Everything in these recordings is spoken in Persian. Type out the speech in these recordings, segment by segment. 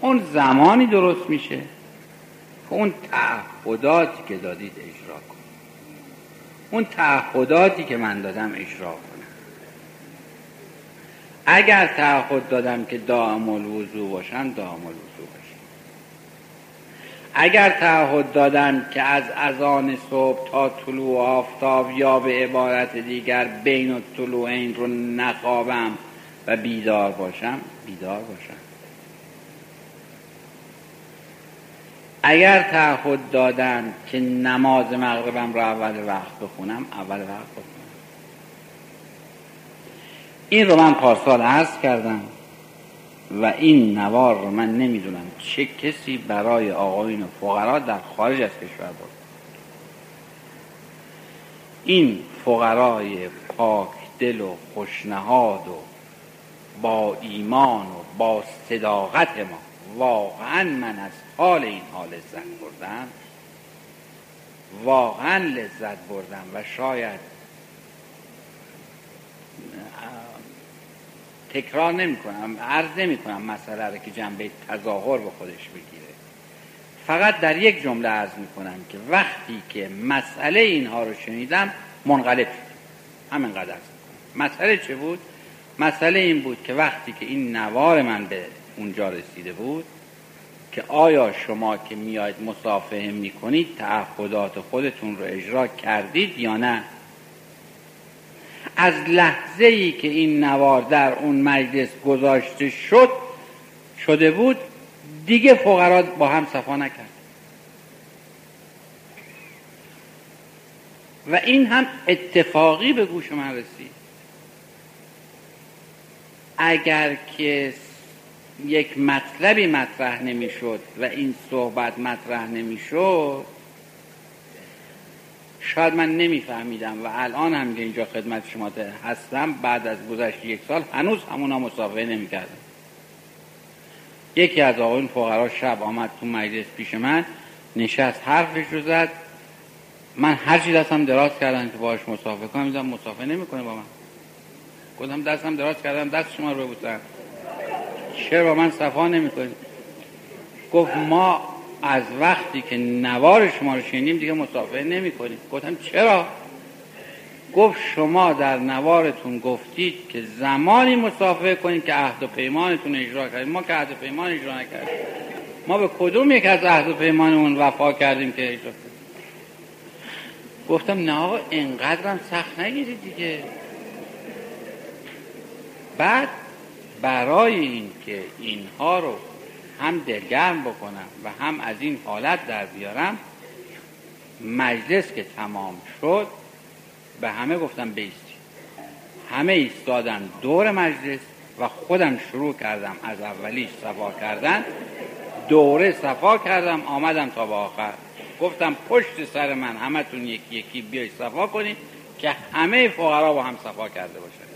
اون زمانی درست میشه که اون تعهداتی که دادید اجرا کن اون تعهداتی که من دادم اجرا کنم. اگر تعهد دادم که دائم الوضوع باشم دائم الوضوع باشم. اگر تعهد دادم که از اذان صبح تا طلوع آفتاب یا به عبارت دیگر بین این رو نخوابم و بیدار باشم بیدار باشم. اگر تعهد دادم که نماز مغربم رو اول وقت بخونم اول وقت بخونم. این رو من پارسال عرض کردم و این نوار رو من نمی‌دونم چه کسی برای آقایون فقرا در خارج از کشور بود. این فقرای پاک دل و خوشنهاد و با ایمان و با صداقت ما واقعا من از حال این حال لذت بردم واقعا لذت بردم و شاید تکرار نمی کنم عرض نمی کنم مسئله رو که جنبه تظاهر به خودش بگیره. فقط در یک جمله عرض می کنم که وقتی که مسئله اینها رو شنیدم منقلب شد همینقدر عرض مسئله چه بود؟ مسئله این بود که وقتی که این نوار من به اونجا رسیده بود که آیا شما که میاید مصافحه می‌کنید تعهدات خودتون رو اجرا کردید یا نه؟ از لحظه ای که این نوار در اون مجلس گذاشته شد شده بود دیگه فقرا با هم صفا نکرد. و این هم اتفاقی به گوش من رسید. اگر که یک مطلبی مطرح نمی‌شد و این صحبت مطرح نمی‌شد شاید من نمیفهمیدم و الان هم که اینجا خدمت شما هستم بعد از گذشت یک سال هنوز همونا مسابقه نمی‌کردم. یکی از آقایون فقرا شب آمد تو مجلس پیش من نشست حرفش رو زد. من هر چی دستم دراز کردم که باش مسافه کنم میدم مسافه نمی‌کنه با من. گفتم دستم دراز کردم دست شما رو ببوسم. چرا با من صفا نمی‌کنید گفت ما از وقتی که نوار شما رو شنیدیم دیگه مسافه نمی کنیم گفتم چرا؟ گفت شما در نوارتون گفتید که زمانی مسافه کنید که عهد و پیمانتون اجرا کردید. ما که عهد و پیمان اجرا نکردیم. ما به کدوم یک از عهد و پیمانمون وفا کردیم که اجرا کردیم؟ گفتم نه آقا اینقدرم سخت نگیرید دیگه. بعد برای این که اینها رو هم دلگرم بکنم و هم از این حالت در بیارم مجلس که تمام شد به همه گفتم بیستی همه ایستادن دور مجلس و خودم شروع کردم از اولیش صفا کردن. دوره صفا کردم آمدم تا به آخر. گفتم پشت سر من همتون یکی یکی بیای صفا کنید که همه فقرا با هم صفا کرده باشن.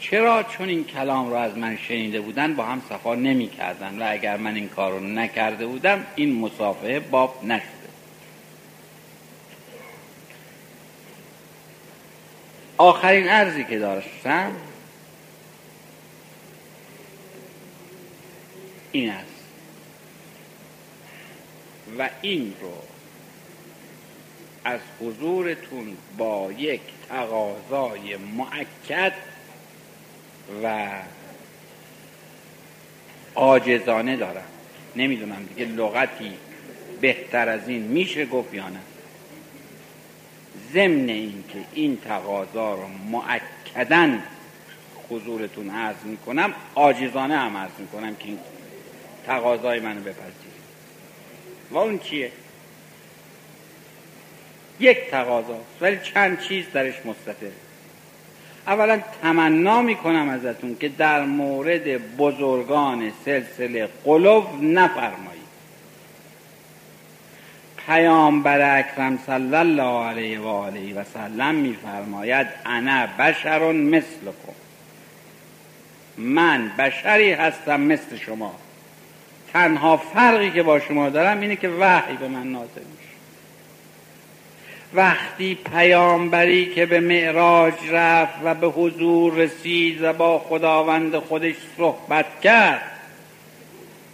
چرا چون این کلام را از من شنیده بودن با هم صفا نمی کردن و اگر من این کار رو نکرده بودم این مسافه باب نشده. آخرین عرضی که داشتم این است. و این رو از حضورتون با یک تقاضای معکد و آجزانه دارم. نمی‌دونم دیگه لغتی بهتر از این میشه گفت یا نه. ضمن این که این تقاضا رو معکدن حضورتون عرض می‌کنم آجزانه هم عرض می‌کنم که این تقاضای منو بپذیرید. و اون چیه؟ یک تقاضا ولی چند چیز درش مستطره. اولا تمنا می‌کنم ازتون که در مورد بزرگان سلسله قلوب نفرمایید. پیامبر اکرم صلی الله علیه و آله و سلم میفرماید انا بشر مثلکم. من بشری هستم مثل شما. تنها فرقی که با شما دارم اینه که وحی به من نازل میشه. وقتی پیامبری که به معراج رفت و به حضور رسید و با خداوند خودش صحبت کرد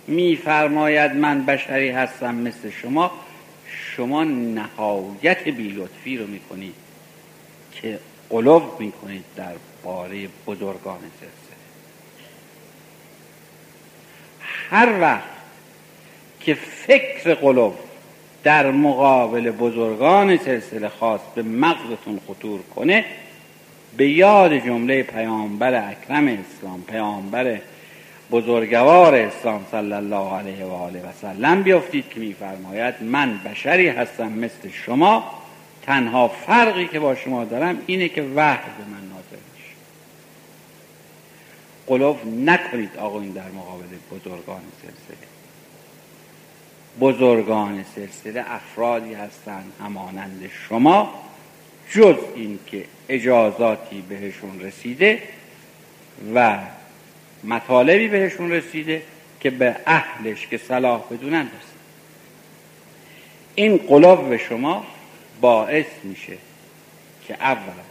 میفرماید من بشری هستم مثل شما شما نهایت بیلطفی رو می‌کنید که قلوب می‌کنید در باره بزرگان سلسله. هر وقت که فکر قلوب در مقابل بزرگان سلسله خواست به مغزتون خطور کنه به یاد جمله پیامبر اکرم اسلام پیامبر بزرگوار اسلام صلی الله علیه و آله و سلم بیافتید که میفرماید من بشری هستم مثل شما تنها فرقی که با شما دارم اینه که وحی به من نازل میشه. قلوب نکنید آقایون در مقابل بزرگان سلسله. بزرگان سلسله افرادی هستند همانند شما جز اینکه اجازاتی بهشون رسیده و مطالبی بهشون رسیده که به اهلش که صلاح بدونن رسید این قلوب به شما باعث میشه که اول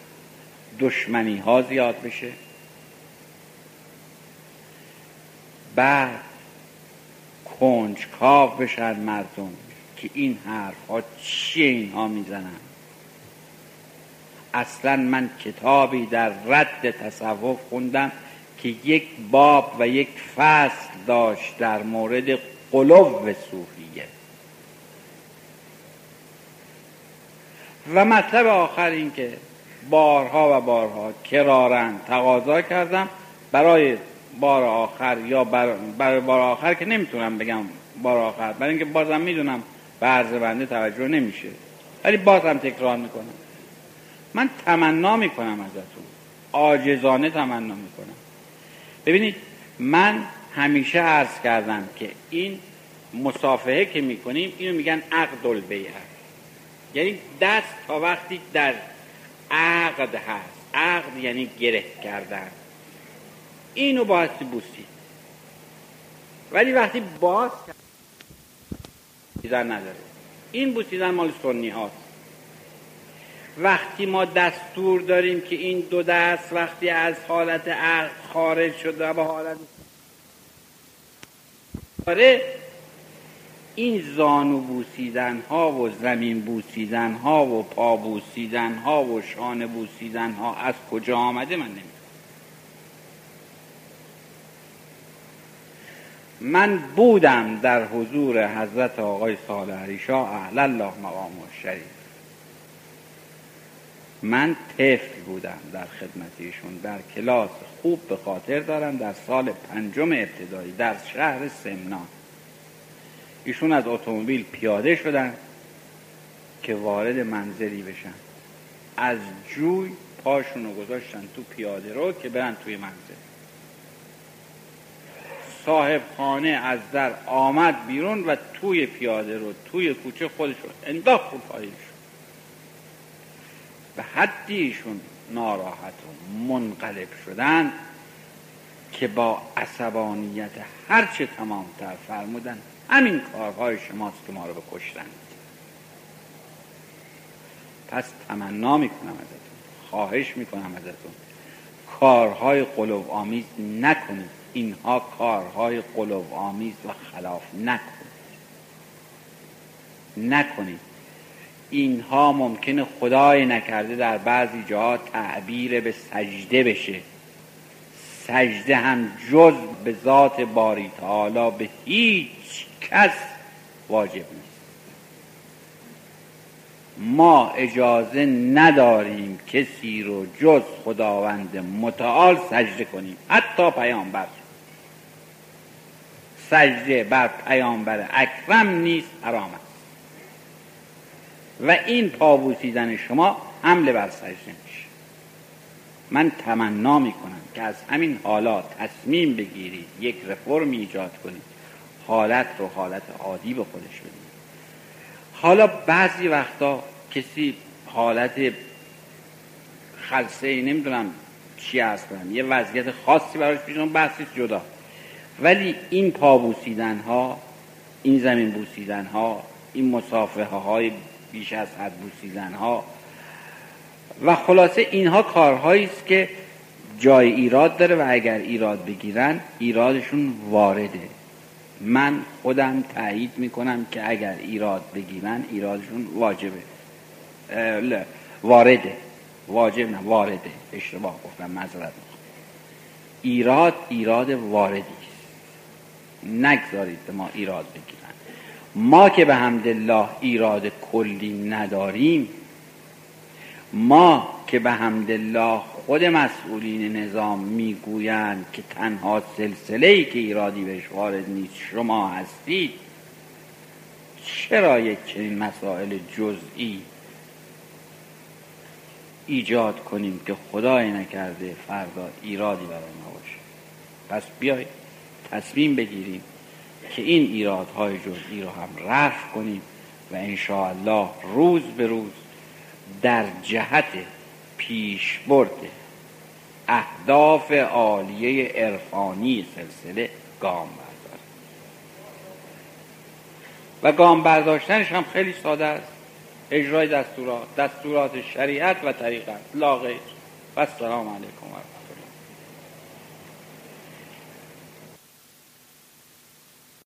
دشمنی ها زیاد بشه بعد کنجکاو بشن مردم که این حرف ها چیه اینها می‌زنن؟ اصلا من کتابی در رد تصوف خوندم که یک باب و یک فصل داشت در مورد قلوب صوفیه و مطلب آخر این که بارها و بارها کرارن تقاضا کردم برای بار آخر یا برای بار آخر که نمی‌تونم بگم بار آخر. برای اینکه بازم می‌دونم به عرض بنده توجه نمیشه. ولی بازم تکرار می‌کنم. من تمنا می‌کنم ازتون. آجزانه تمنا می‌کنم. ببینید من همیشه عرض کردم که این مسافهه که می‌کنیم اینو میگن عقد البیعه یعنی دست تا وقتی در عقد هست. عقد یعنی گره کردن. اینو بایستی بوسید. ولی وقتی باز بوسیدن نداره. این بوسیدن مال سنی هاست وقتی ما دستور داریم که این دو دست وقتی از حالت عقل خارج شده به حالت آره این زانو بوسیدن ها و زمین بوسیدن ها و پا بوسیدن ها و شانه بوسیدن ها از کجا آمده من نمی‌دونم. من بودم در حضور حضرت آقای صالح علی شاه اهل الله مقام شریف من طفل بودم در خدمت ایشون در کلاس خوب به خاطر دارم در سال پنجم ابتدایی در شهر سمنان ایشون از اتومبیل پیاده شدن که وارد منزلی بشن. از جوی پاشون رو گذاشتن تو پیاده رو که برن توی منزل. صاحب خانه از در آمد بیرون و توی پیاده رو توی کوچه خودش رو انداخت رو پایش به حدی ایشون ناراحت و منقلب شدن که با عصبانیت هرچه تمامتر فرمودن همین کارهای شماست که ما رو بکشتند پس تمنا می‌کنم ازتون خواهش می‌کنم ازتون. کارهای قلوب آمیز نکنید. اینها کارهای قلوب آمیز و خلاف نکنید. نکنید. اینها ممکنه خدای نکرده در بعضی جاها تعبیر به سجده بشه. سجده هم جز به ذات باری تعالی به هیچ کس واجب نیست. ما اجازه نداریم کسی رو جز خداوند متعال سجده کنیم. حتی پیامبر. سجده بر پیامبر اکرم نیست حرام است و این پابوسیدن شما حمله بر سجده میشه. من تمنا می‌کنم که از همین حالات تصمیم بگیرید یک رفرم ایجاد کنید. حالت رو حالت عادی به خودش بدید. حالا بعضی وقتا کسی حالت خلصه نمی‌دونم چی هست یه وضعیت خاصی براش پیش بحثی جدا. ولی این پا بوسیدن ها این زمین بوسیدن ها این مسافه های بیش از حد بوسیدن ها و خلاصه اینها کارهایی است که جای ایراد داره و اگر ایراد بگیرن ایرادشون وارده. من خودم تایید می‌کنم که اگر ایراد بگیرن ایرادشون واجبه. وارده. واجب نه وارده. اشتباه گفتم معذرت ایراد ایراد واردی نگذارید ما ایراد بگیرن. ما که به حمدالله ایراد کلی نداریم ما که به حمدالله خود مسئولین نظام می‌گویند که تنها سلسله ای که ایرادی بهش وارد نیست شما هستید. چرا یک چنین مسائل جزئی ایجاد کنیم که خدای نکرده فردا ایرادی برای ما باشه؟ پس بیایید. تصمیم بگیریم که این ایرادهای جزئی رو هم رفع کنیم و انشاءالله روز به روز در جهت پیش برده اهداف عالیه عرفانی سلسله گام بردارد و گام برداشتنش هم خیلی ساده است. اجرای دستورات دستورات شریعت و طریقت. لا غیر و السلام علیکم